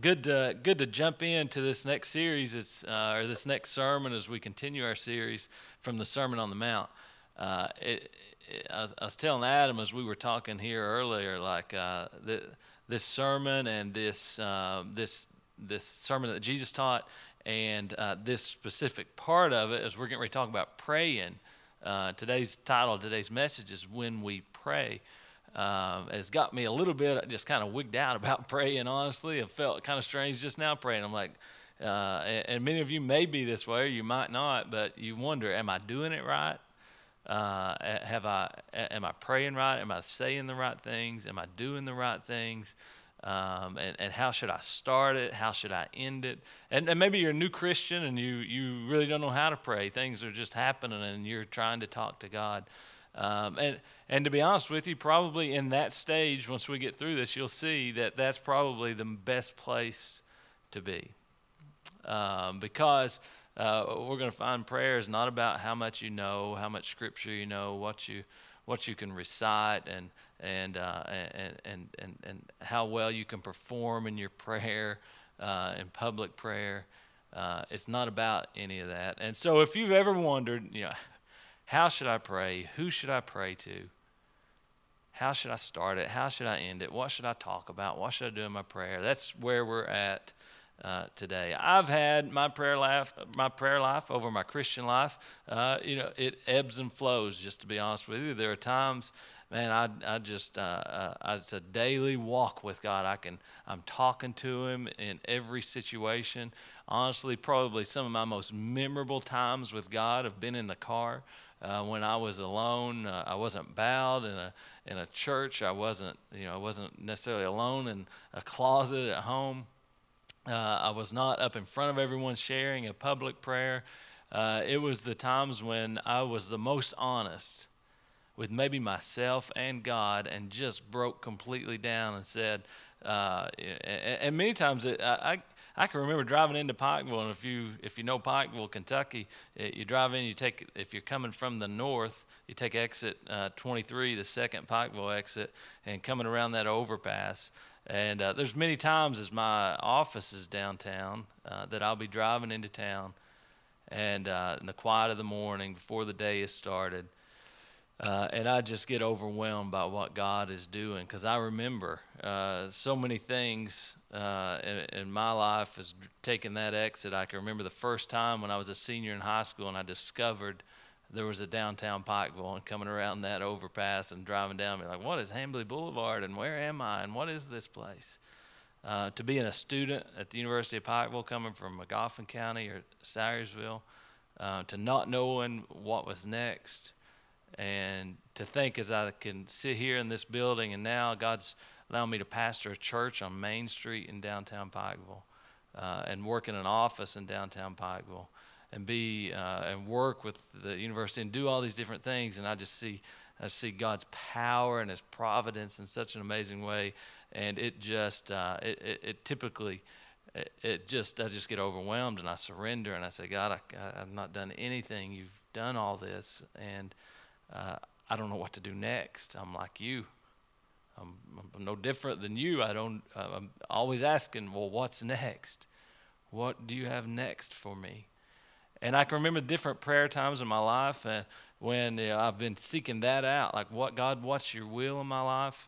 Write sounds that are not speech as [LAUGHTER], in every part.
good to, good to jump into this next series it's, uh, or this next sermon as we continue our series from the Sermon on the Mount. Uh, it, it, I, was, I, was, telling Adam as we were talking here earlier, like uh, the, this sermon and this, uh, this, this sermon that Jesus taught and uh, this specific part of it, as we're getting ready to talk about praying, uh, today's title, today's message is When We Pray um, has got me a little bit just kind of wigged out about [LAUGHS] praying, honestly. It felt kind of strange just now praying. I'm like, uh, and, and, many of you may be this way, or you might not, but you wonder, am I doing it right? Uh, have I, am I praying right? Am I saying the right things? Am I doing the right things? Um, and, and how should I start it? How should I end it? And, and maybe you're a new Christian and you, you really don't know how to pray. Things are just happening and you're trying to talk to God. Um, and, and to be honest with you, probably in that stage, once we get through this, you'll see that that's probably the best place to be. Um, because uh, we're going to find prayer is not about how much you know, how much scripture you know, what you, what you can recite, and, and, uh, and, and, and, and how well you can perform in your prayer, uh, in public prayer. Uh, it's not about any of that. And so if you've ever wondered, you know, how should I pray? Who should I pray to? How should I start it? How should I end it? What should I talk about? What should I do in my prayer? That's where we're at uh, today. I've had my prayer life, my prayer life over my Christian life. Uh, you know, it ebbs and flows. Just to be honest with you, there are times, man, I, I just, uh, uh it's a daily walk with God. I can, I'm talking to Him in every situation. Honestly, probably some of my most memorable times with God have been in the car uh, when I was alone. Uh, I wasn't bowed in a in a church. I wasn't you know I wasn't necessarily alone in a closet at home. Uh, I was not up in front of everyone sharing a public prayer. Uh, it was the times when I was the most honest with maybe myself and God, and just broke completely down and said. Uh, and, and, many times it, I, I can remember driving into Pikeville, and if you if you know Pikeville, Kentucky, eh, you drive in, you take if you're coming from the north, you take exit uh, 23, the second Pikeville exit, and coming around that overpass. And uh, there's many times as my office is downtown uh, that I'll be driving into town, and uh, in the quiet of the morning before the day has started, uh, and I just get overwhelmed by what God is doing because I remember uh, so many things uh, in, in, my life as taking that exit. I can remember the first time when I was a senior in high school and I discovered there was a downtown Pikeville and coming around that overpass and driving down, me like, what is Hambley Boulevard and where am I and what is this place? Uh, to being a student at the University of Pikeville, coming from Magoffin County or Salyersville, uh, to not knowing what was next and to think as I can sit here in this building and now God's allowed me to pastor a church on Main Street in downtown Pikeville uh, and work in an office in downtown Pikeville and be uh, and work with the university and do all these different things. And I just see I see God's power and His providence in such an amazing way. And it just uh, it, it, it, typically it, it, just I just get overwhelmed and I surrender and I say God I, I've not done anything. You've done all this. And uh, I don't know what to do next. I'm like you. I'm, I'm no different than you. I don't. Uh, I'm always asking, well, what's next? What do you have next for me? And I can remember different prayer times in my life when you know, I've been seeking that out, like what God, what's your will in my life?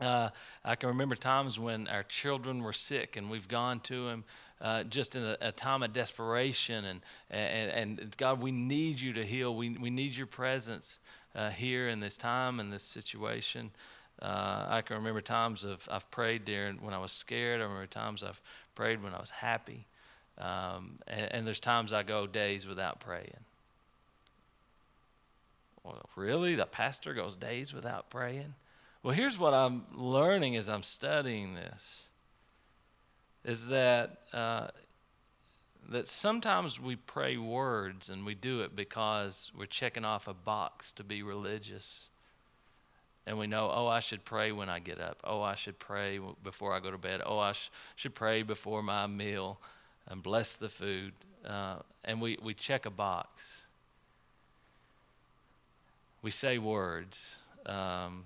Uh, I can remember times when our children were sick and we've gone to Him uh, just in a, a, time of desperation and, and, and God, we need you to heal. We, we need your presence uh, here in this time and this situation. Uh, I can remember times of I've prayed during when I was scared. I remember times I've prayed when I was happy. Um, and, and, there's times I go days without praying. Well, really? The pastor goes days without praying? Well, here's what I'm learning as I'm studying this is that uh, that sometimes we pray words and we do it because we're checking off a box to be religious. And we know, oh, I should pray when I get up. Oh, I should pray before I go to bed. Oh, I sh- should pray before my meal and bless the food. Uh, and we, we check a box. We say words. Um,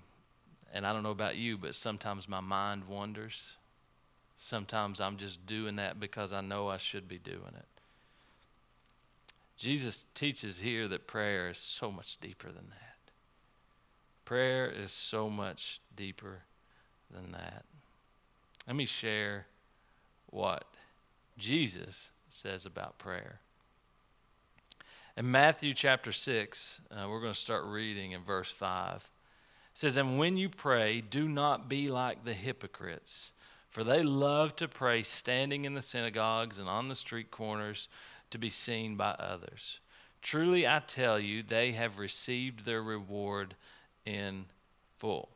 and I don't know about you, but sometimes my mind wanders Sometimes I'm just doing that because I know I should be doing it. Jesus teaches here that prayer is so much deeper than that. Prayer is so much deeper than that. Let me share what Jesus says about prayer. In Matthew chapter 6, uh, we're going to start reading in verse 5. It says, And when you pray, do not be like the hypocrites, for they love to pray standing in the synagogues and on the street corners to be seen by others. Truly I tell you, they have received their reward in full.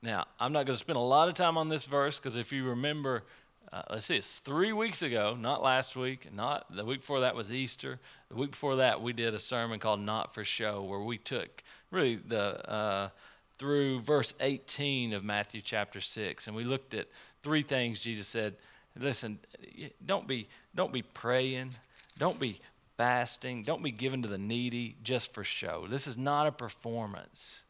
Now, I'm not going to spend a lot of time on this verse because if you remember, uh, let's see, it's three weeks ago, not last week, not the week before that was Easter. The week before that, we did a sermon called Not for Show, where we took really the uh, through verse 18 of Matthew chapter 6, and we looked at three things Jesus said. Listen, don't be don't be praying, don't be fasting, don't be given to the needy just for show. This is not a performance.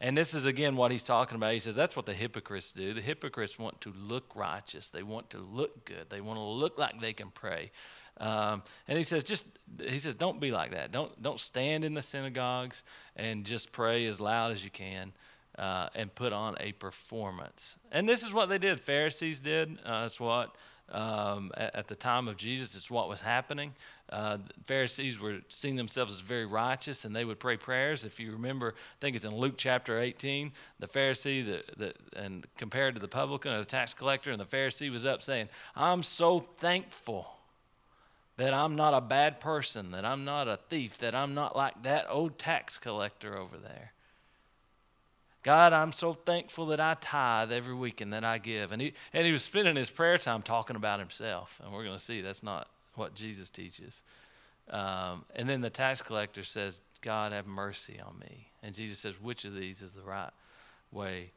And this is again what he's talking about. He says that's what the hypocrites do. The hypocrites want to look righteous. They want to look good. They want to look like they can pray. Um, and he says, just he says, don't be like that. Don't don't stand in the synagogues and just pray as loud as you can. Uh, and put on a performance. And this is what they did. Pharisees did. Uh, that's what um, at, at, the time of Jesus, it's what was happening. Uh, Pharisees were seeing themselves as very righteous, and they would pray prayers. If you remember, I think it's in Luke chapter 18. The Pharisee, the, and compared to the publican or the tax collector, and the Pharisee was up saying, "I'm so thankful." That I'm not a bad person, that I'm not a thief, that I'm not like that old tax collector over there. God, I'm so thankful that I tithe every week and that I give. And he, and he was spending his prayer time talking about himself. And we're going to see that's not what Jesus teaches. Um, and then the tax collector says, God, have mercy on me. And Jesus says, which of these is the right way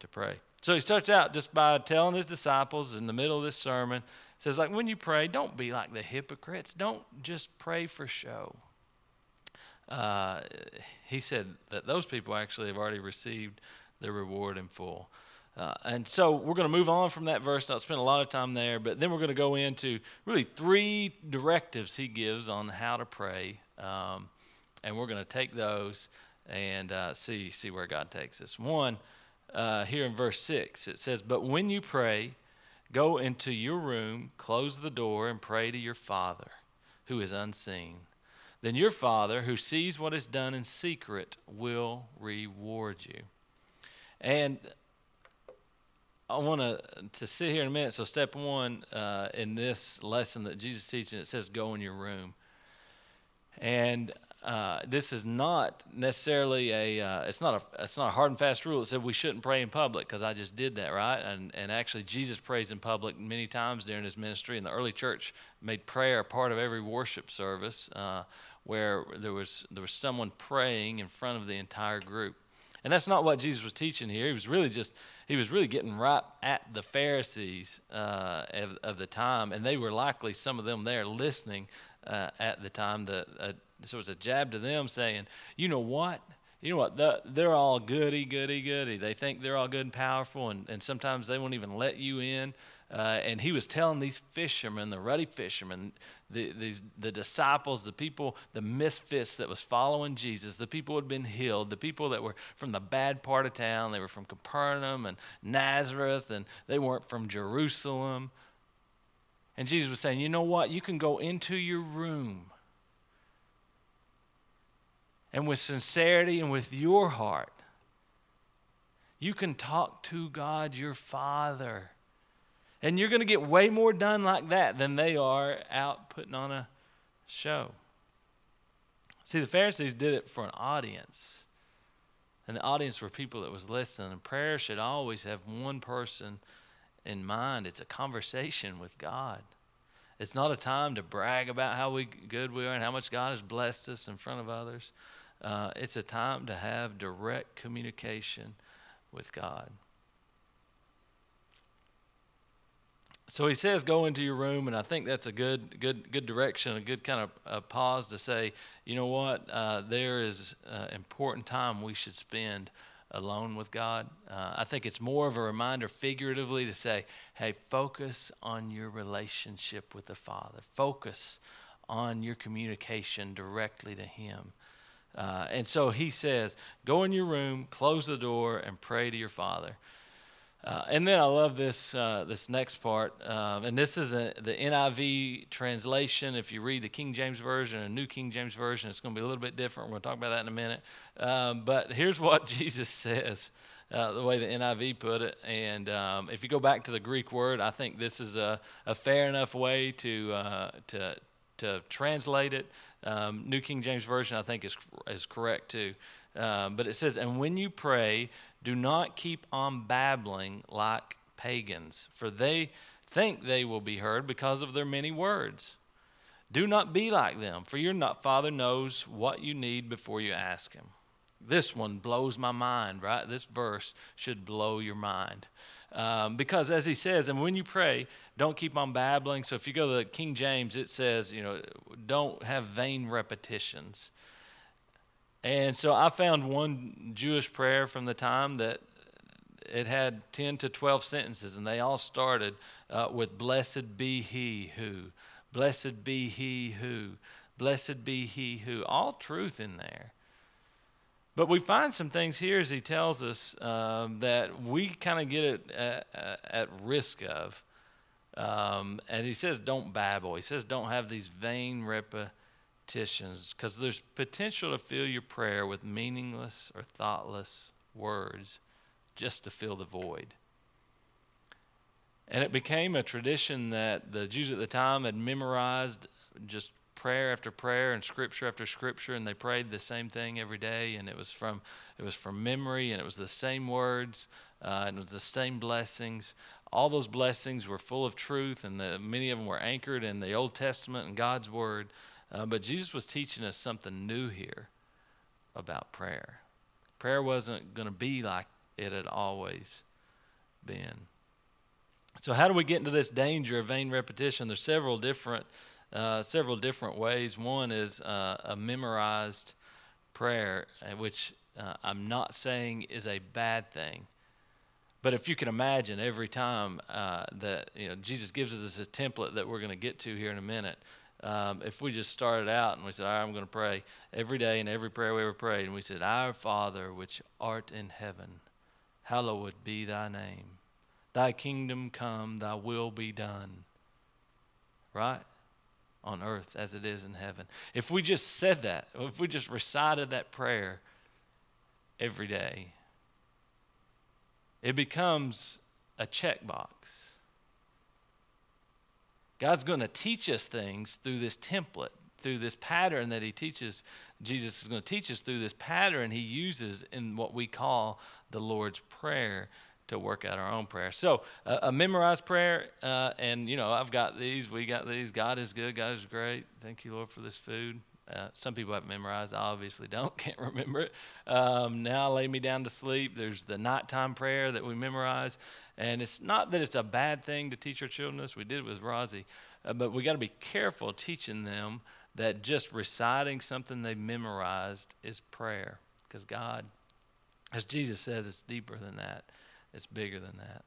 to pray? So he starts out just by telling his disciples in the middle of this sermon, says, like, when you pray, don't be like the hypocrites. Don't just pray for show uh, he said that those people actually have already received their reward in full. Uh, and so we're going to move on from that verse, not spend a lot of time there, but then we're going to go into really three directives he gives on how to pray. Um, and we're going to take those and uh, see, see where God takes us. One, uh, here in verse 6, it says, But when you pray, go into your room, close the door, and pray to your Father who is unseen then your Father, who sees what is done in secret, will reward you. And I want to to sit here in a minute. So, step one uh, in this lesson that Jesus is teaching, it says, "Go in your room." And uh, this is not necessarily a uh, it's not a it's not a hard and fast rule that said we shouldn't pray in public because I just did that right and and actually Jesus prays in public many times during his ministry and the early church made prayer a part of every worship service uh, where there was there was someone praying in front of the entire group and that's not what Jesus was teaching here he was really just he was really getting right at the Pharisees uh, of, of the time and they were likely some of them there listening uh, at the time that uh, so it's a jab to them saying, you know what? You know what? They're all goody, goody, goody. They think they're all good and powerful, and, and sometimes they won't even let you in. Uh, and he was telling these fishermen, the ruddy fishermen, the, these, the disciples, the people, the misfits that was following Jesus, the people who had been healed, the people that were from the bad part of town. They were from Capernaum and Nazareth, and they weren't from Jerusalem. And Jesus was saying, you know what? You can go into your room and with sincerity and with your heart, you can talk to God, your Father. And you're going to get way more done like that than they are out putting on a show. See, the Pharisees did it for an audience. And the audience were people that was listening. And prayer should always have one person in mind. It's a conversation with God. It's not a time to brag about how we good we are and how much God has blessed us in front of others. Uh, it's a time to have direct communication with God. So he says, "Go into your room," and I think that's a good, good, good direction, a good kind of pause to say, you know what, uh, there is uh, important time we should spend alone with God. Uh, I think it's more of a reminder figuratively to say, hey, focus on your relationship with the Father. Focus on your communication directly to Him. Uh, and so he says, go in your room, close the door, and pray to your Father. Uh, and then I love this uh, this next part, um, and this is a, the NIV translation. If you read the King James version and New King James version, it's going to be a little bit different. We're going to talk about that in a minute. Um, but here's what [LAUGHS] Jesus says, uh, the way the NIV put it. And um, if you go back to the Greek word, I think this is a, a fair enough way to uh, to to translate it. Um, New King James version, I think, is is correct too. Um, but it says, "And when you pray." Do not keep on babbling like pagans, for they think they will be heard because of their many words. Do not be like them, for your Father knows what you need before you ask Him. This one blows my mind, right? This verse should blow your mind. Um, because as he says, and when you pray, don't keep on babbling. So if you go to the King James, it says, you know, don't have vain repetitions. And so I found one Jewish prayer from the time that it had 10 to 12 sentences, and they all started uh, with Blessed be he who, blessed be he who, blessed be he who. All truth in there. But we find some things here as he tells us um, that we kind of get it at, at, risk of. Um, and he says, don't babble. He says, don't have these vain repetitions petitions because there's potential to fill your prayer with meaningless or thoughtless words just to fill the void. And it became a tradition that the Jews at the time had memorized just prayer after prayer and scripture after scripture and they prayed the same thing every day and it was from it was from memory and it was the same words uh, and it was the same blessings all those blessings were full of truth and the, many of them were anchored in the old testament and god's word uh, but Jesus was teaching us something new here about prayer. Prayer wasn't going to be like it had always been. So, how do we get into this danger of vain repetition? There's several different, uh, several different ways. One is uh, a memorized prayer, uh, which uh, I'm not saying is a bad thing. But if you can imagine, every time uh, that you know Jesus gives us this template that we're going to get to here in a minute, um, if we just started out and we said, All right, I'm going to pray every day and every prayer we ever prayed, and we said, Our Father which art in heaven, hallowed be thy name. Thy kingdom come, thy will be done. Right? On earth as it is in heaven. If we just said that, if we just recited that prayer every day, it becomes a checkbox God's going to teach us things through this template, through this pattern that He teaches. Jesus is going to teach us through this pattern He uses in what we call the Lord's Prayer to work out our own prayer. So, uh, a memorized prayer, uh, and you know, I've got these, we got these. God is good, God is great. Thank you, Lord, for this food. Uh, some people have memorized. I obviously don't, [LAUGHS] can't remember it. Um, now lay me down to sleep. There's the nighttime prayer that we memorize. And it's not that it's a bad thing to teach our children this. We did it with Rozzy. Uh, but we got to be careful teaching them that just reciting something they memorized is prayer. Because God, as Jesus says, it's deeper than that, it's bigger than that.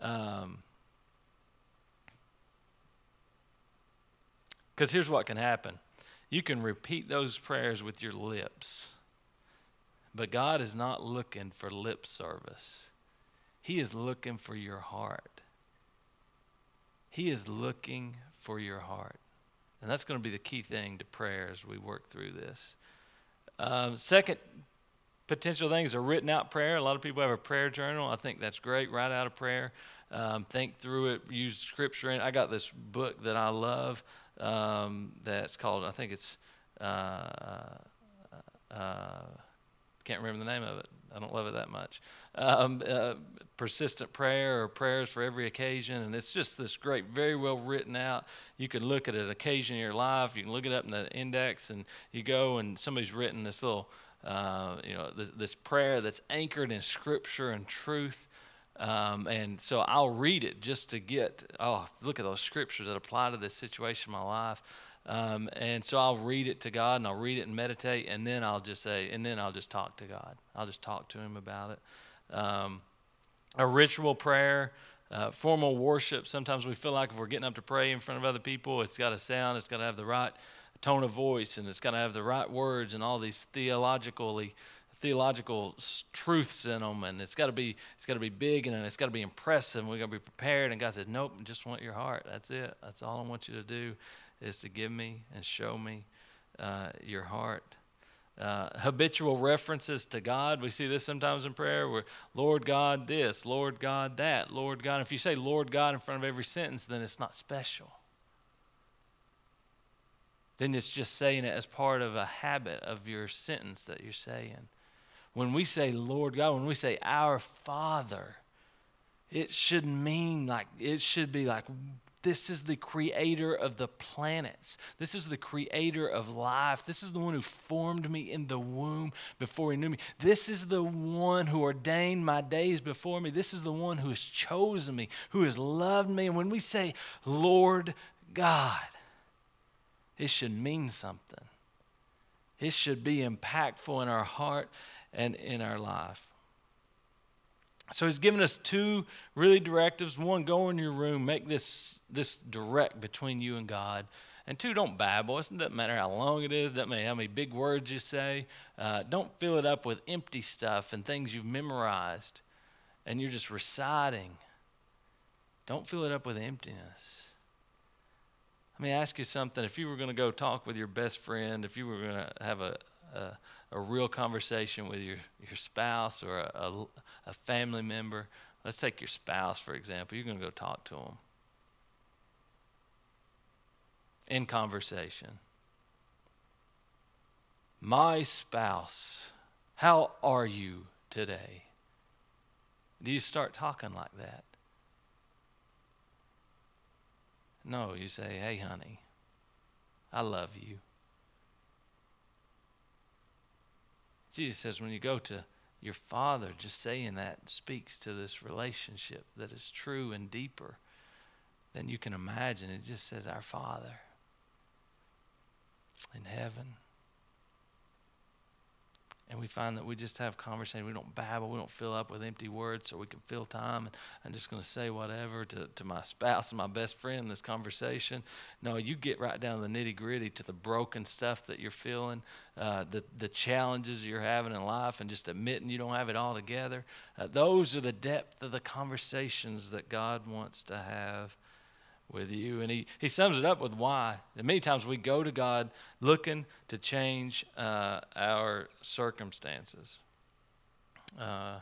Um, because here's what can happen you can repeat those prayers with your lips, but God is not looking for lip service. He is looking for your heart. He is looking for your heart. And that's going to be the key thing to prayer as we work through this. Um, second potential things are written out prayer. A lot of people have a prayer journal. I think that's great. Write out a prayer. Um, think through it. Use scripture in. I got this book that I love. Um, that's called. I think it's. Uh, uh, can't remember the name of it. I don't love it that much. Um, uh, persistent prayer or prayers for every occasion, and it's just this great, very well written out. You can look at an occasion in your life. You can look it up in the index, and you go and somebody's written this little, uh, you know, this, this, prayer that's anchored in Scripture and truth. Um, and so I'll read it just to get, oh, look at those scriptures that apply to this situation in my life. Um, and so I'll read it to God and I'll read it and meditate, and then I'll just say, and then I'll just talk to God. I'll just talk to Him about it. Um, a ritual prayer, uh, formal worship. Sometimes we feel like if we're getting up to pray in front of other people, it's got to sound, it's got to have the right tone of voice, and it's got to have the right words and all these theologically theological truths in them, and it's got to be it's got to be big and it's got to be impressive. And we got to be prepared. And God says, "Nope, just want your heart. That's it. That's all I want you to do, is to give me and show me uh, your heart." Uh, habitual references to God. We see this sometimes in prayer where Lord God this, Lord God that, Lord God. If you say Lord God in front of every sentence, then it's not special. Then it's just saying it as part of a habit of your sentence that you're saying. When we say Lord God, when we say our Father, it should mean like, it should be like this is the creator of the planets. This is the creator of life. This is the one who formed me in the womb before he knew me. This is the one who ordained my days before me. This is the one who has chosen me, who has loved me. And when we say, Lord God, it should mean something. It should be impactful in our heart and in our life. So he's given us two really directives. One, go in your room, make this this direct between you and God. And two, don't babble. It doesn't matter how long it is, doesn't matter how many big words you say. Uh, don't fill it up with empty stuff and things you've memorized and you're just reciting. Don't fill it up with emptiness. Let me ask you something. If you were going to go talk with your best friend, if you were going to have a, a a real conversation with your, your spouse or a, a, a family member. Let's take your spouse, for example. You're going to go talk to them in conversation. My spouse, how are you today? Do you start talking like that? No, you say, hey, honey, I love you. Jesus says when you go to your Father, just saying that speaks to this relationship that is true and deeper than you can imagine. It just says, Our Father in heaven. And we find that we just have conversation. We don't babble. We don't fill up with empty words so we can fill time. And I'm just going to say whatever to, to my spouse and my best friend in this conversation. No, you get right down to the nitty gritty, to the broken stuff that you're feeling, uh, the, the challenges you're having in life, and just admitting you don't have it all together. Uh, those are the depth of the conversations that God wants to have with you. And he, he sums it up with why. And many times we go to God looking to change uh, our circumstances. Uh,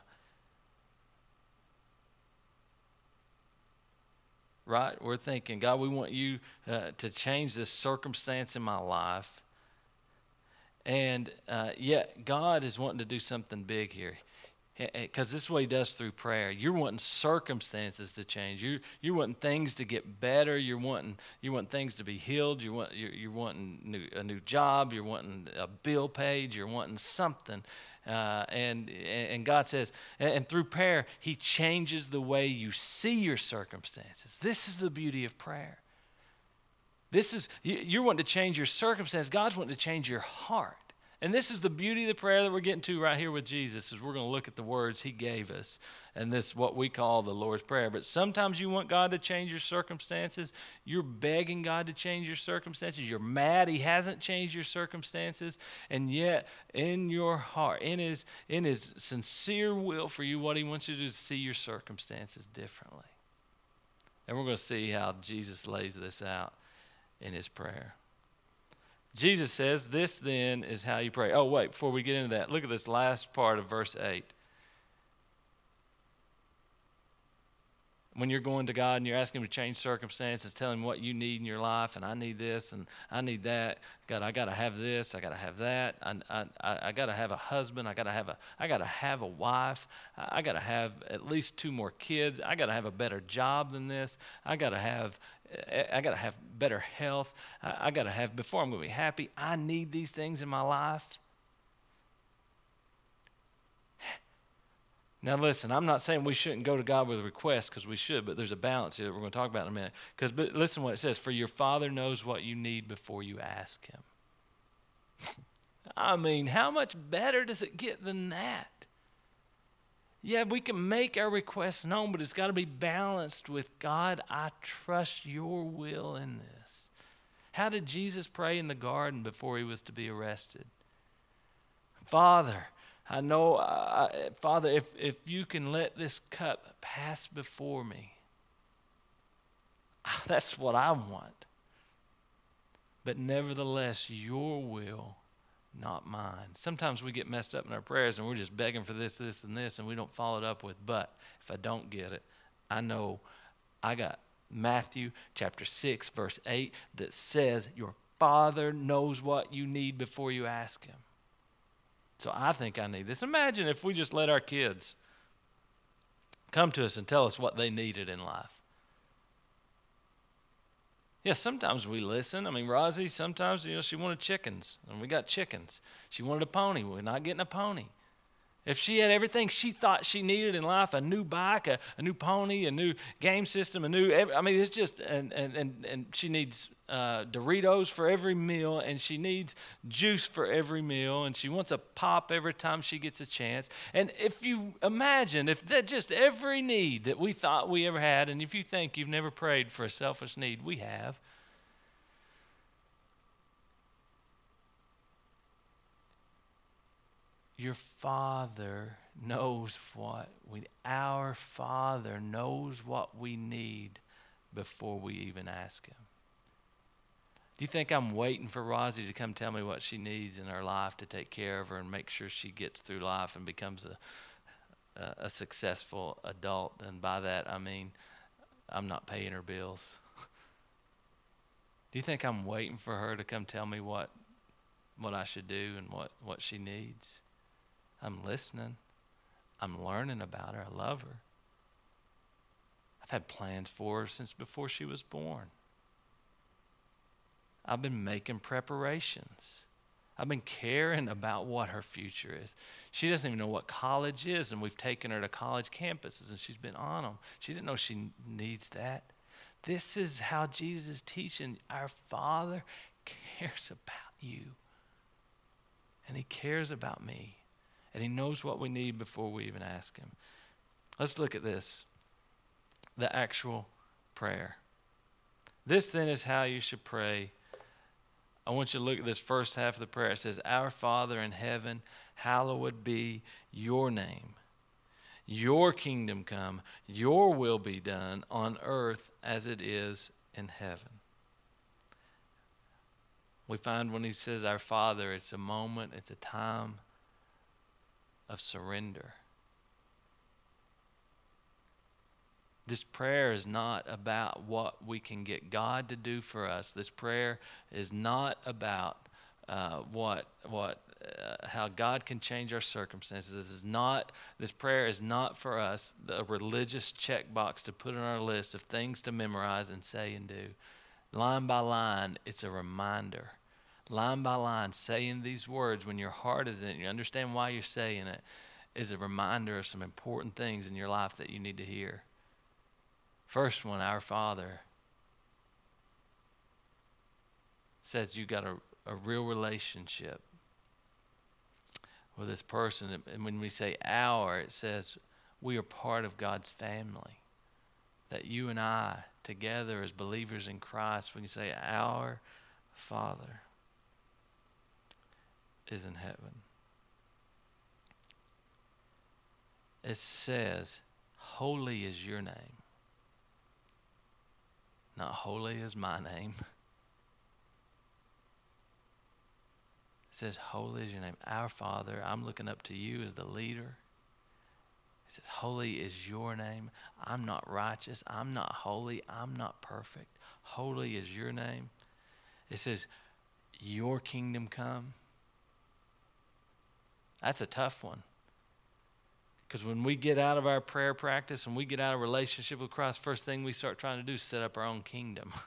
right? We're thinking, God, we want you uh, to change this circumstance in my life. And uh, yet, God is wanting to do something big here because this is what he does through prayer. You're wanting circumstances to change. You you're wanting things to get better. You're wanting you want things to be healed. You want you're, you're wanting new, a new job. You're wanting a bill paid. You're wanting something. Uh, and and God says, and, and through prayer, He changes the way you see your circumstances. This is the beauty of prayer. This is you're wanting to change your circumstance. God's wanting to change your heart. And this is the beauty of the prayer that we're getting to right here with Jesus is we're going to look at the words he gave us and this what we call the Lord's prayer. But sometimes you want God to change your circumstances. You're begging God to change your circumstances. You're mad he hasn't changed your circumstances, and yet in your heart, in his in his sincere will for you what he wants you to see your circumstances differently. And we're going to see how Jesus lays this out in his prayer. Jesus says, This then is how you pray. Oh, wait, before we get into that, look at this last part of verse 8. When you're going to God and you're asking Him to change circumstances, tell Him what you need in your life, and I need this and I need that. God, I got to have this. I got to have that. I, I, I got to have a husband. I got to have a. I got to have a wife. I got to have at least two more kids. I got to have a better job than this. I got to have I got to have better health. I, I got to have, before I'm going to be happy, I need these things in my life. Now, listen, I'm not saying we shouldn't go to God with requests because we should, but there's a balance here that we're going to talk about in a minute. Because, but listen what it says For your Father knows what you need before you ask Him. I mean, how much better does it get than that? Yeah, we can make our requests known, but it's got to be balanced with God, I trust your will in this. How did Jesus pray in the garden before he was to be arrested? Father, I know, uh, Father, if, if you can let this cup pass before me, [LAUGHS] that's what I want. But nevertheless, your will not mine. Sometimes we get messed up in our prayers and we're just begging for this, this, and this, and we don't follow it up with, but if I don't get it, I know I got Matthew chapter 6, verse 8, that says, Your Father knows what you need before you ask Him. So I think I need this. Imagine if we just let our kids come to us and tell us what they needed in life. Yes, sometimes we listen. I mean, Rosie, sometimes, you know, she wanted chickens, and we got chickens. She wanted a pony. We're not getting a pony. If she had everything she thought she needed in life a new bike, a, a new pony, a new game system, a new, I mean, it's just, and, and, and, and she needs uh, Doritos for every meal, and she needs juice for every meal, and she wants a pop every time she gets a chance. And if you imagine, if that just every need that we thought we ever had, and if you think you've never prayed for a selfish need, we have. Your Father knows what we, our Father knows what we need before we even ask Him. Do you think I'm waiting for Rosie to come tell me what she needs in her life to take care of her and make sure she gets through life and becomes a, a, a successful adult? And by that, I mean I'm not paying her bills. Do you think I'm waiting for her to come tell me what, what I should do and what, what she needs? I'm listening. I'm learning about her. I love her. I've had plans for her since before she was born. I've been making preparations. I've been caring about what her future is. She doesn't even know what college is, and we've taken her to college campuses, and she's been on them. She didn't know she needs that. This is how Jesus is teaching. Our Father cares [LAUGHS] about you, and He cares about me, and He knows what we need before we even ask Him. Let's look at this the actual prayer. This then is how you should pray I want you to look at this first half of the prayer. It says, Our Father in heaven, hallowed be your name. Your kingdom come, your will be done on earth as it is in heaven. We find when he says, Our Father, it's a moment, it's a time of surrender. This prayer is not about what we can get God to do for us. This prayer is not about uh, what what uh, how God can change our circumstances. This is not this prayer is not for us a religious checkbox to put on our list of things to memorize and say and do. Line by line, it's a reminder. Line by line, saying these words when your heart is in it, you understand why you're saying it, is a reminder of some important things in your life that you need to hear. First one, Our Father, says you got a, a real relationship with this person. And when we say our, it says we are part of God's family. That you and I, together as believers in Christ, when you say our Father is in heaven. It says, Holy is your name. Not holy is my name. It says, Holy is your name. Our Father, I'm looking up to you as the leader. It says, Holy is your name. I'm not righteous. I'm not holy. I'm not perfect. Holy is your name. It says, Your kingdom come. That's a tough one. Because when we get out of our prayer practice and we get out of relationship with Christ, first thing we start trying to do is set up our own kingdom. [LAUGHS]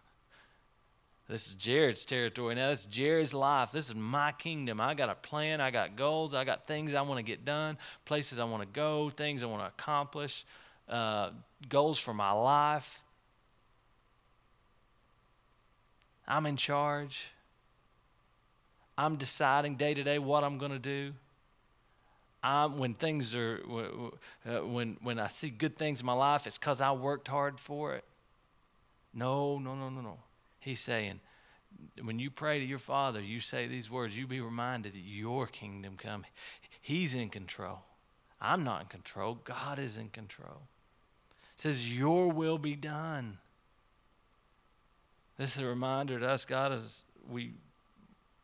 This is Jared's territory. Now, this is Jared's life. This is my kingdom. I got a plan. I got goals. I got things I want to get done, places I want to go, things I want to accomplish, uh, goals for my life. I'm in charge. I'm deciding day to day what I'm going to do. I'm, when things are, uh, when, when I see good things in my life, it's because I worked hard for it. No, no, no, no, no. He's saying, when you pray to your Father, you say these words, you be reminded that your kingdom come. He's in control. I'm not in control. God is in control. It says, Your will be done. This is a reminder to us, God, as we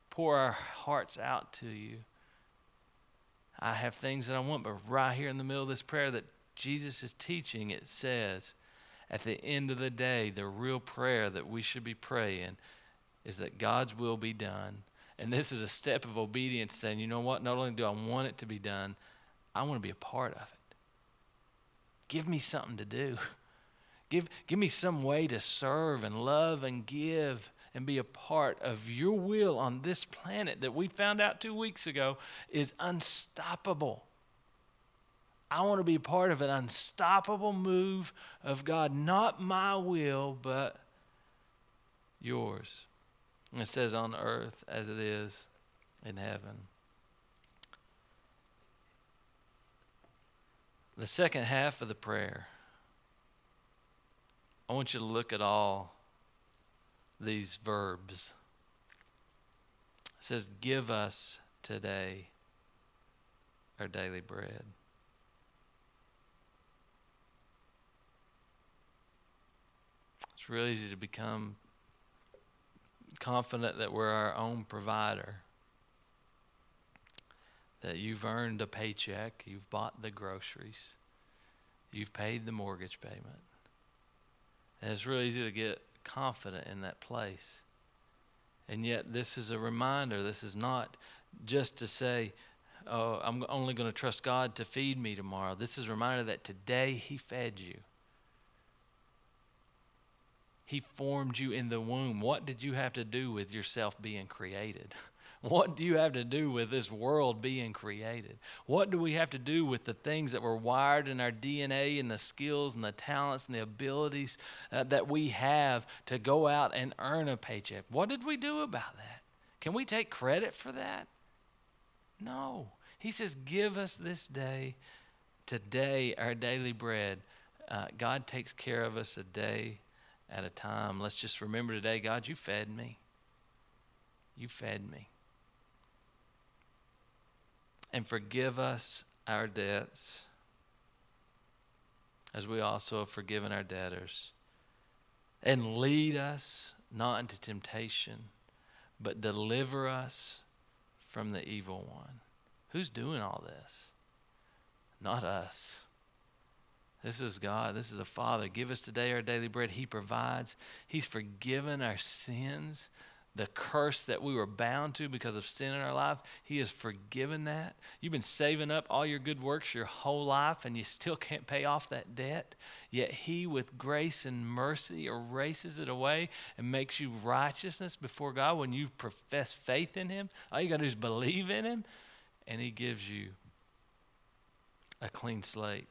pour our hearts out to you. I have things that I want, but right here in the middle of this prayer that Jesus is teaching, it says, at the end of the day, the real prayer that we should be praying is that God's will be done. And this is a step of obedience saying, you know what? Not only do I want it to be done, I want to be a part of it. Give me something to do. [LAUGHS] Give, give me some way to serve and love and give and be a part of your will on this planet that we found out two weeks ago is unstoppable. I want to be part of an unstoppable move of God, not my will, but yours. And it says on earth as it is in heaven. The second half of the prayer, I want you to look at all these verbs. It says, Give us today our daily bread. It's real easy to become confident that we're our own provider. That you've earned a paycheck, you've bought the groceries, you've paid the mortgage payment. And it's real easy to get confident in that place. And yet, this is a reminder. This is not just to say, oh, I'm only going to trust God to feed me tomorrow. This is a reminder that today He fed you. He formed you in the womb. What did you have to do with yourself being created? [LAUGHS] What do you have to do with this world being created? What do we have to do with the things that were wired in our DNA and the skills and the talents and the abilities uh, that we have to go out and earn a paycheck? What did we do about that? Can we take credit for that? No. He says, Give us this day, today, our daily bread. Uh, God takes care of us a day at a time. Let's just remember today, God, you fed me. You fed me. And forgive us our debts as we also have forgiven our debtors. And lead us not into temptation, but deliver us from the evil one. Who's doing all this? Not us. This is God. This is the Father. Give us today our daily bread. He provides. He's forgiven our sins. The curse that we were bound to because of sin in our life, He has forgiven that. You've been saving up all your good works your whole life and you still can't pay off that debt. Yet He, with grace and mercy, erases it away and makes you righteousness before God when you profess faith in Him. All you got to do is believe in Him and He gives you a clean slate.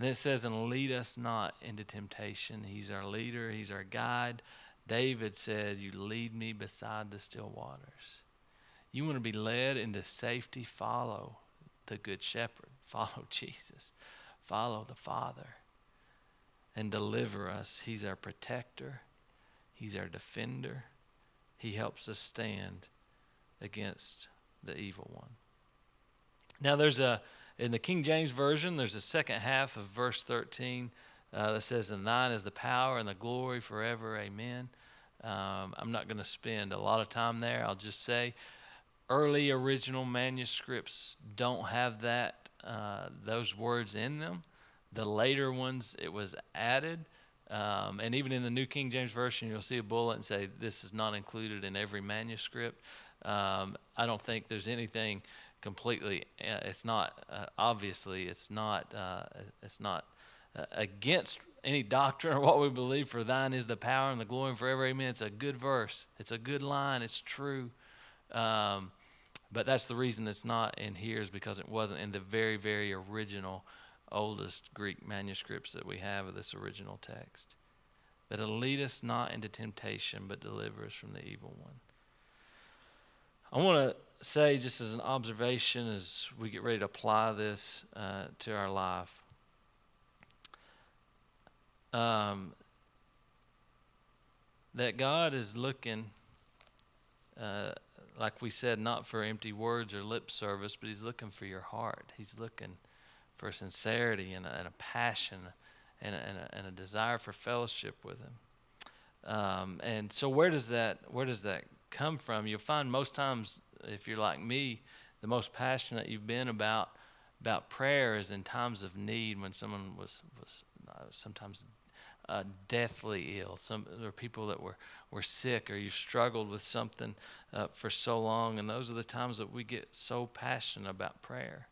And it says, and lead us not into temptation. He's our leader, He's our guide. David said, You lead me beside the still waters. You want to be led into safety, follow the Good Shepherd, [LAUGHS] follow Jesus, follow the Father, and deliver us. He's our protector, He's our defender. He helps us stand against the evil one. Now, there's a in the King James Version, there's a second half of verse 13 uh, that says, And thine is the power and the glory forever. Amen. Um, I'm not going to spend a lot of time there. I'll just say early original manuscripts don't have that uh, those words in them. The later ones, it was added. Um, and even in the New King James Version, you'll see a bullet and say, This is not included in every manuscript. Um, I don't think there's anything completely. Uh, it's not uh, obviously. It's not. Uh, it's not against any doctrine or what we believe, for thine is the power and the glory and forever. Amen. It's a good verse. It's a good line. It's true. Um, but that's the reason it's not in here is because it wasn't in the very, very original, oldest Greek manuscripts that we have of this original text. That it'll lead us not into temptation, but deliver us from the evil one. I want to say, just as an observation, as we get ready to apply this uh, to our life, um, that God is looking, uh, like we said, not for empty words or lip service, but He's looking for your heart. He's looking for sincerity and a, and a passion and a, and, a, and a, desire for fellowship with Him. Um, and so, where does that where does that come from? You'll find most times, if you're like me, the most passionate you've been about about prayer is in times of need when someone was was uh, sometimes uh, deathly ill. Some there people that were, were sick or you struggled with something uh, for so long, and those are the times that we get so passionate about prayer.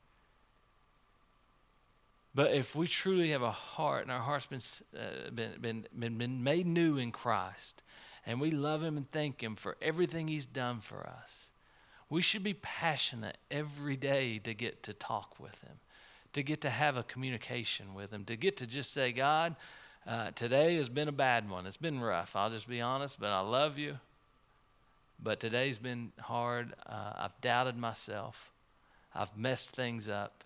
But if we truly have a heart and our heart's been, uh, been, been, been, been made new in Christ, and we love Him and thank Him for everything He's done for us, we should be passionate every day to get to talk with Him, to get to have a communication with Him, to get to just say, God, uh, today has been a bad one. It's been rough. I'll just be honest, but I love you. But today's been hard. Uh, I've doubted myself. I've messed things up.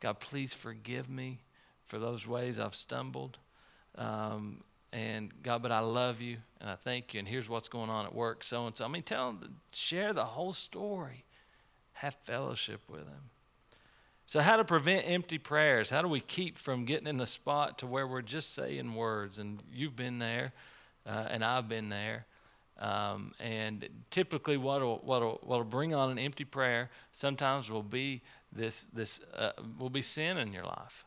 God, please forgive me for those ways I've stumbled. Um, and God, but I love you and I thank you. And here's what's going on at work, so and so. I mean, tell them, share the whole story. Have fellowship with Him. So, how to prevent empty prayers? How do we keep from getting in the spot to where we're just saying words? And you've been there, uh, and I've been there. Um, and typically, what'll, what'll, what'll bring on an empty prayer sometimes will be this, this uh, will be sin in your life.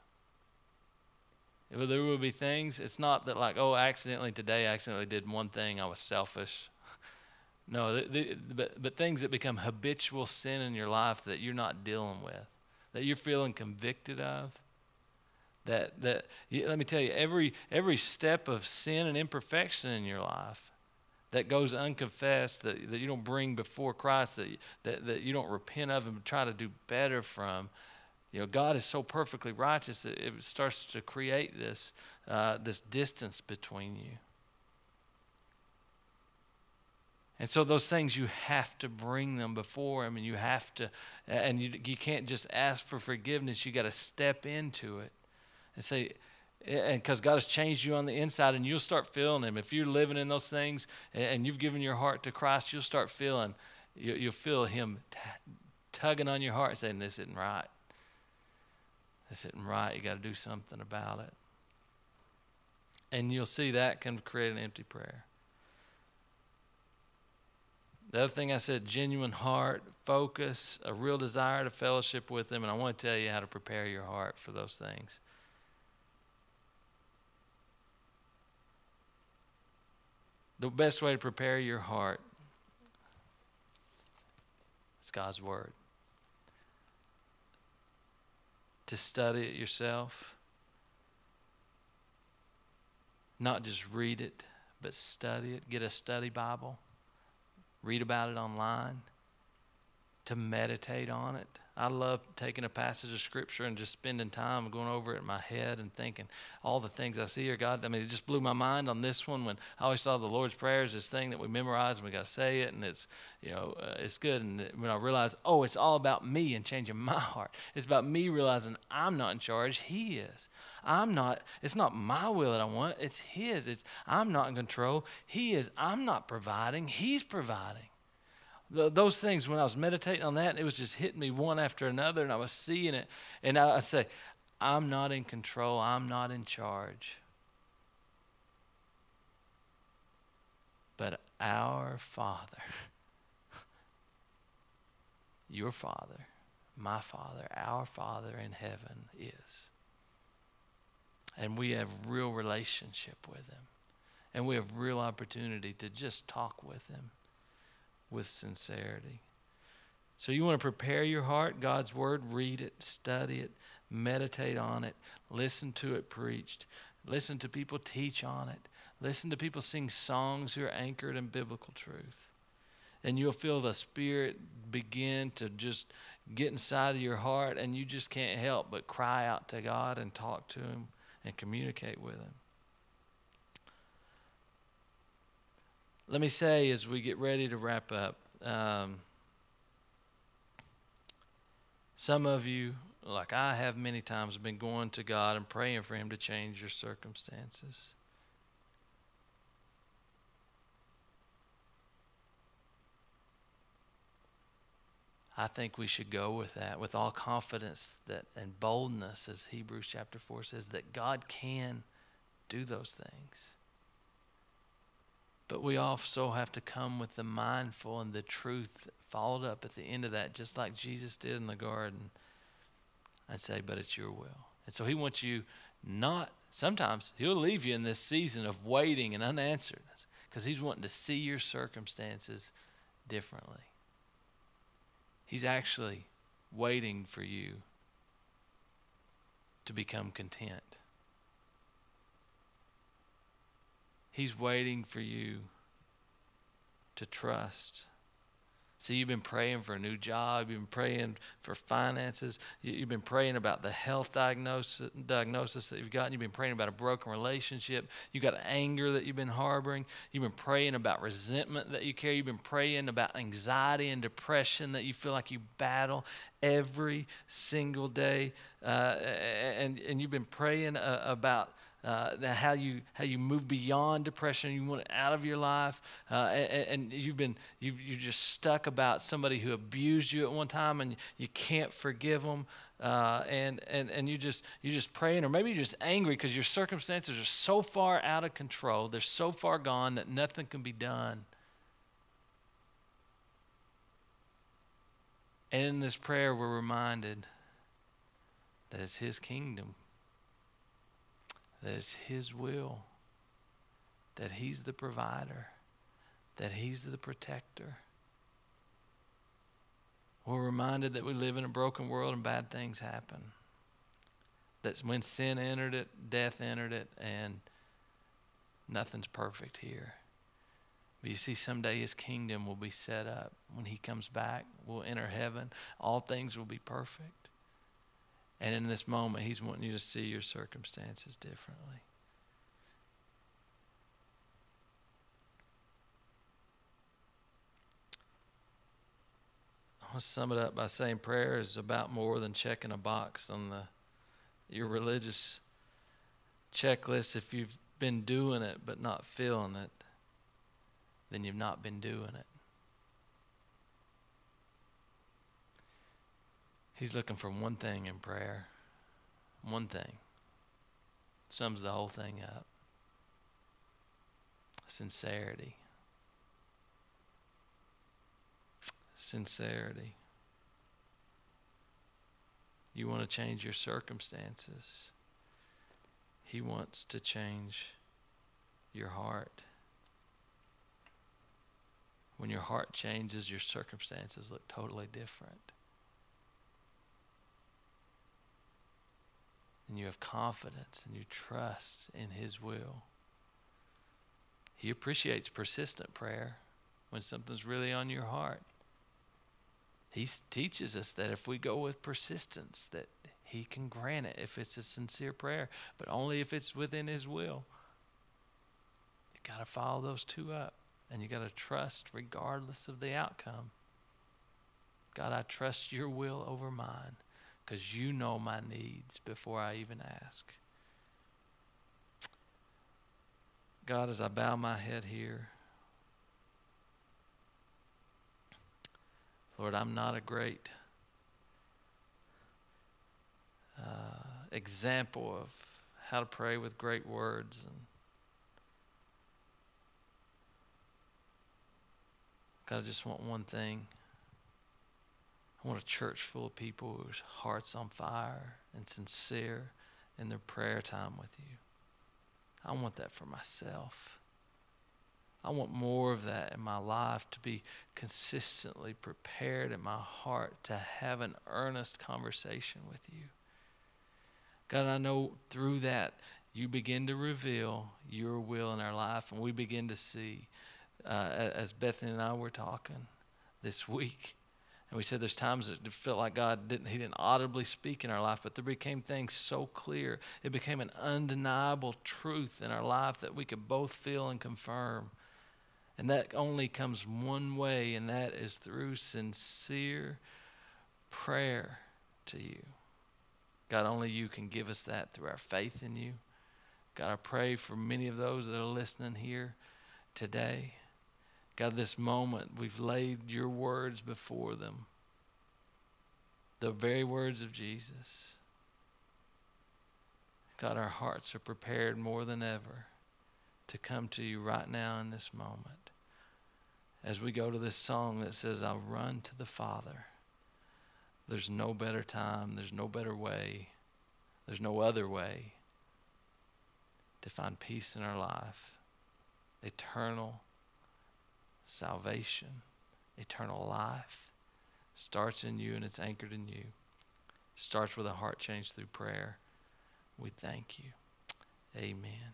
There will be things, it's not that like, oh, accidentally today, I accidentally did one thing, I was selfish. [LAUGHS] no, the, the, but, but things that become habitual sin in your life that you're not dealing with that you're feeling convicted of? That that let me tell you every every step of sin and imperfection in your life that goes unconfessed that, that you don't bring before christ that, that that you don't repent of and try to do better from you know god is so perfectly righteous that it starts to create this uh, this distance between you and so those things you have to bring them before him and you have to and you, you can't just ask for forgiveness. You got to step into it and say and because god has changed you on the inside and you'll start feeling him. If you're living in those things and you've given your heart to christ you'll start feeling you'll feel him tugging on your heart saying this isn't right. This isn't right. You got to do something about it. And you'll see that can create an empty prayer the other thing I said, genuine heart, focus, a real desire to fellowship with Him. And I want to tell you how to prepare your heart for those things. The best way to prepare your heart is God's Word. To study it yourself, not just read it, but study it. Get a study Bible read about it online, to meditate on it. I love taking a passage of scripture and just spending time going over it in my head and thinking all the things I see here. God, I mean, it just blew my mind on this one when I always saw the Lord's Prayer is this thing that we memorize and we got to say it and it's, you know, uh, it's good. And when I realized, oh, it's all about me and changing my [LAUGHS] heart. It's about me realizing I'm not in charge. He is. I'm not, it's not my will that I want. It's His. It's, I'm not in control. He is. I'm not providing. He's providing those things, when I was meditating on that, it was just hitting me one after another, and I was seeing it. And I, I say, I'm not in control, I'm not in charge. But our Father, [LAUGHS] your Father, my Father, our Father in heaven is. And we have real relationship with him. And we have real opportunity to just talk with him with sincerity. So you want to prepare your heart, God's Word, read it, study it, meditate on it, listen to it preached. Listen to people teach on it. Listen to people sing songs who are anchored in biblical truth. And you'll feel the Spirit begin to just get inside of your heart, and you just can't help but cry out to God and talk to Him and communicate with Him. Let me say as we get ready to wrap up um, some of you, like I have many times, been going to God and praying for Him to change your circumstances. I think we should go with that with all confidence that and boldness, as Hebrews chapter 4 says, that God can do those things. But we also have to come with the mindful and the truth followed up at the end of that, just like Jesus did in the garden. and say, but it's your will. And so he wants you not, sometimes he'll leave you in this season of waiting and unansweredness because he's wanting to see your circumstances differently. He's actually waiting for you to become content. He's waiting for you to trust. See, you've been praying for a new job. You've been praying for finances. You've been praying about the health diagnosis, diagnosis that you've gotten. You've been praying about a broken relationship. You've got anger that you've been harboring. You've been praying about resentment that you carry. You've been praying about anxiety and depression that you feel like you battle every single day. Uh, and, and you've been praying uh, about uh, how you how you move beyond depression, you want it out of your life, uh, and, and, you've been you've you're just stuck about somebody who abused you at one time, and you can't forgive them, uh, and and and you just you're just praying, or maybe you're just angry because your circumstances are so far out of control, they're so far gone that nothing can be done. And in this prayer, we're reminded that it's His kingdom that it's His will, that He's the provider, that He's the protector. We're reminded that we live in a broken world and bad things happen. That's when sin entered it, death entered it, and nothing's perfect here. But you see, someday his kingdom will be set up. When he comes back, we'll enter heaven. All things will be perfect. And in this moment, He's wanting you to see your circumstances differently. I'll sum it up by saying prayer is about more than checking a box on the your religious checklist. If you've been doing it but not feeling it, then you've not been doing it. He's looking for one thing in prayer. One thing. Sums the whole thing up sincerity. Sincerity. You want to change your circumstances. He wants to change your heart. When your heart changes, your circumstances look totally different. And you have confidence and you trust in His will. He appreciates persistent prayer when something's really on your heart. He teaches us that if we go with persistence, that He can grant it if it's a sincere prayer, but only if it's within His will. You got to follow those two up, and you got to trust regardless of the outcome. God, I trust Your will over mine because you know my needs before I even ask. God, as I bow my head here, Lord, I'm not a great uh, example of how to pray with great words and God, I just want one thing. I want a church full of people whose hearts on fire and sincere in their prayer time with you. I want that for myself. I want more of that in my life to be consistently prepared in my heart to have an earnest conversation with you. God, I know through that you begin to reveal your will in our life, and we begin to see, uh, as Bethany and I were talking this [LAUGHS] week, and we said there's times that it felt like God didn't, He didn't audibly speak in our life, but there became things so clear. It became an undeniable truth in our life that we could both feel and confirm. And that only comes one way, and that is through sincere prayer to you. God, only you can give us that through our faith in you. God, I pray for many of those that are listening here today. God, this moment, we've laid your words before them, the very words of Jesus. God, our hearts are prepared more than ever to come to you right now in this moment. As we go to this song that says, I'll run to the Father. There's no better time, there's no better way, there's no other way to find peace in our life, eternal salvation, eternal life starts in you and it's anchored in you. Starts with a heart change through prayer. We thank you. Amen.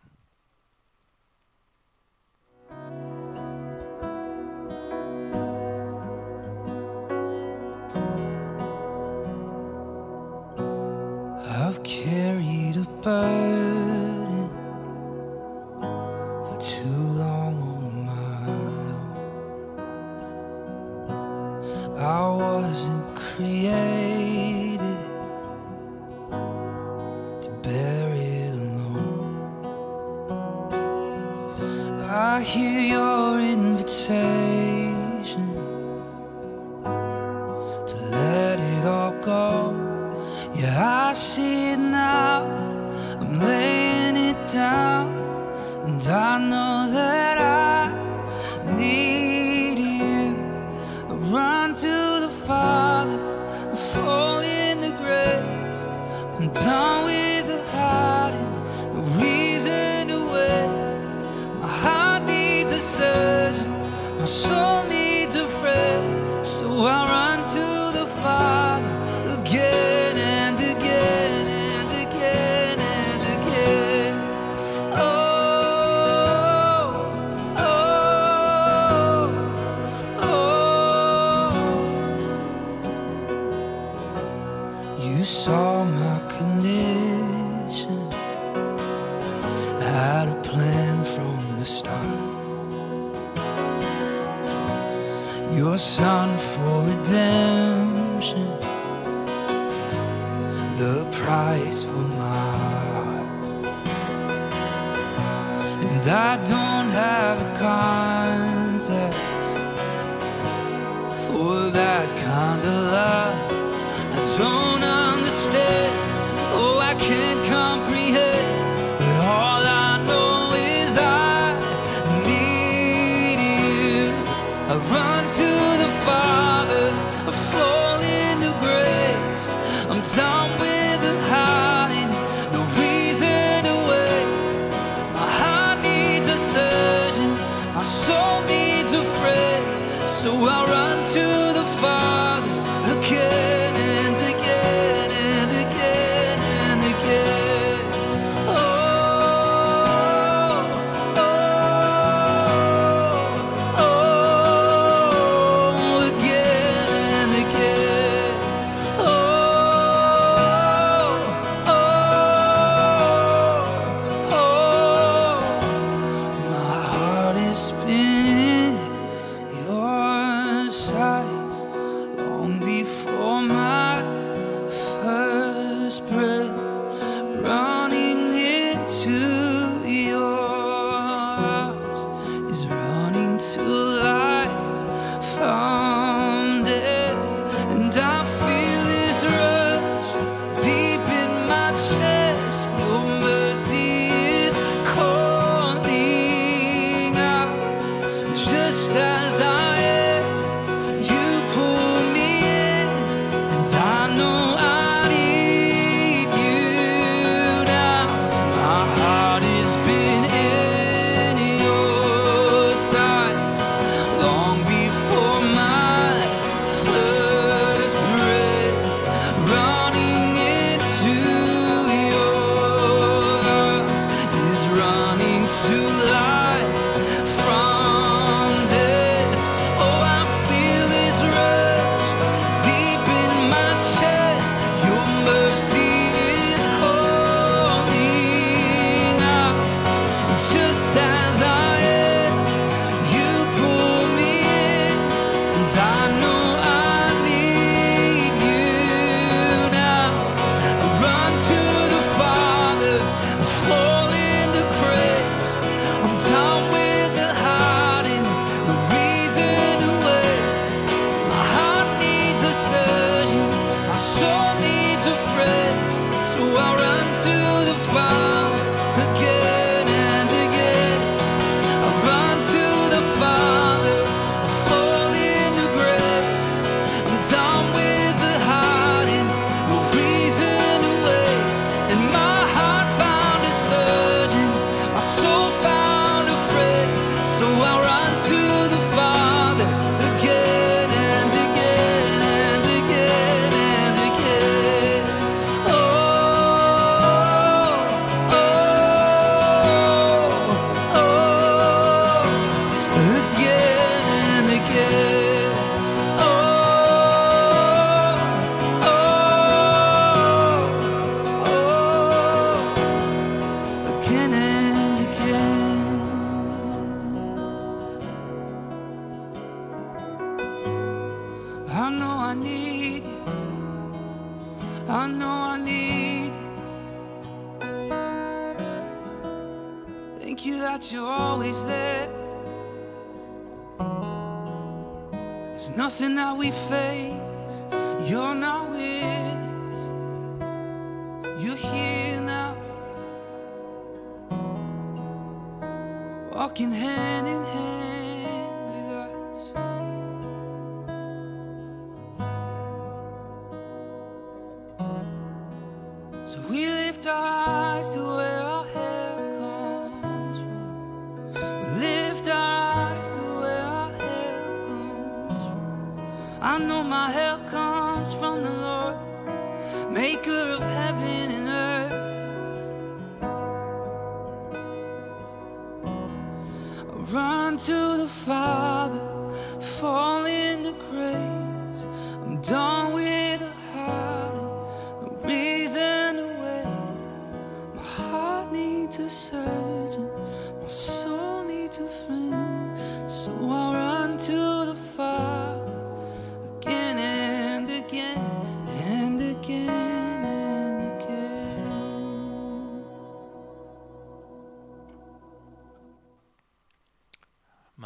I've carried a burden I wasn't created to it alone. I hear can't comprehend.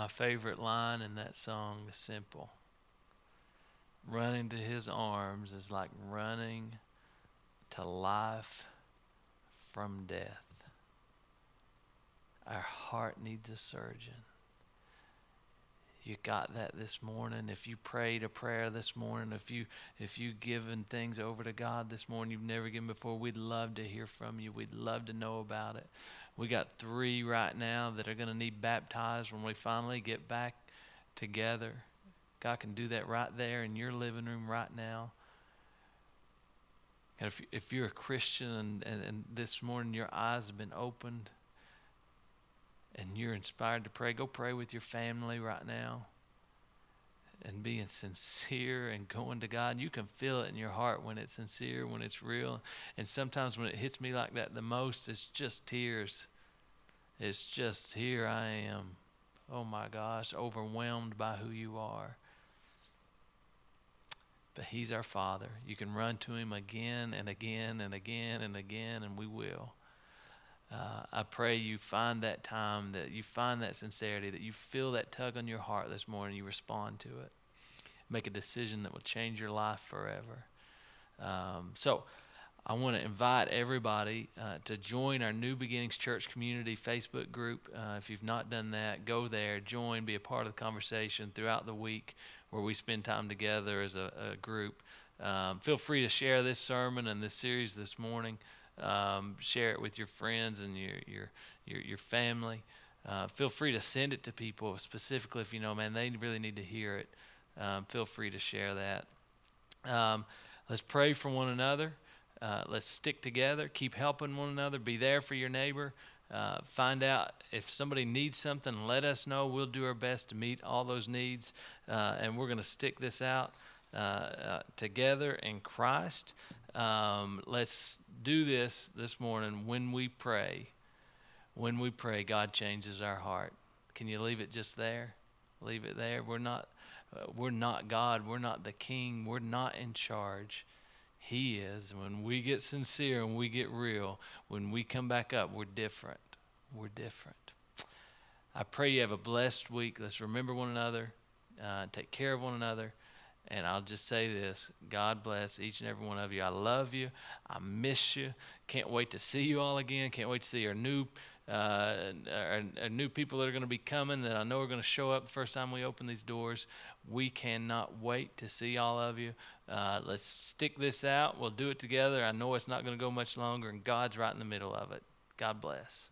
My favorite line in that song is simple. Running to his arms is like running to life from death. Our heart needs a surgeon. You got that this morning. If you prayed a prayer this morning, if you if you given things over to God this morning you've never given before, we'd love to hear from you. We'd love to know about it. We got three right now that are going to need baptized when we finally get back together. God can do that right there in your living room right now. And if, if you're a Christian and, and, and this morning your eyes have been opened and you're inspired to pray, go pray with your family right now and being sincere and going to God. You can feel it in your heart when it's sincere, when it's real. And sometimes when it hits me like that the most, it's just tears. It's just, here I am. Oh my gosh, overwhelmed by who you are. But He's our Father. You can run to Him again and again and again and again, and we will. Uh, I pray you find that time, that you find that sincerity, that you feel that tug on your heart this morning, you respond to it. Make a decision that will change your life forever. Um, so, I want to invite everybody uh, to join our New Beginnings Church Community Facebook group. Uh, if you've not done that, go there, join, be a part of the conversation throughout the week where we spend time together as a, a group. Um, feel free to share this sermon and this series this morning. Um, share it with your friends and your your your, your family. Uh, feel free to send it to people specifically if you know, man, they really need to hear it. Um, feel free to share that. Um, let's pray for one another. Uh, let's stick together. Keep helping one another. Be there for your neighbor. Uh, find out if somebody needs something. Let us know. We'll do our best to meet all those needs, uh, and we're going to stick this out uh, uh, together in Christ. Um, let's do this this morning when we pray. When we pray, God changes our heart. Can you leave it just there? Leave it there. We're not. Uh, we're not God. We're not the King. We're not in charge. He is. When we get sincere and we get real, when we come back up, we're different. We're different. I pray you have a blessed week. Let's remember one another, uh, take care of one another. And I'll just say this God bless each and every one of you. I love you. I miss you. Can't wait to see you all again. Can't wait to see our new. Uh, our, our new people that are going to be coming that I know are going to show up the first time we open these doors. We cannot wait to see all of you. Uh, let's stick this out. We'll do it together. I know it's not going to go much longer, and God's right in the middle of it. God bless.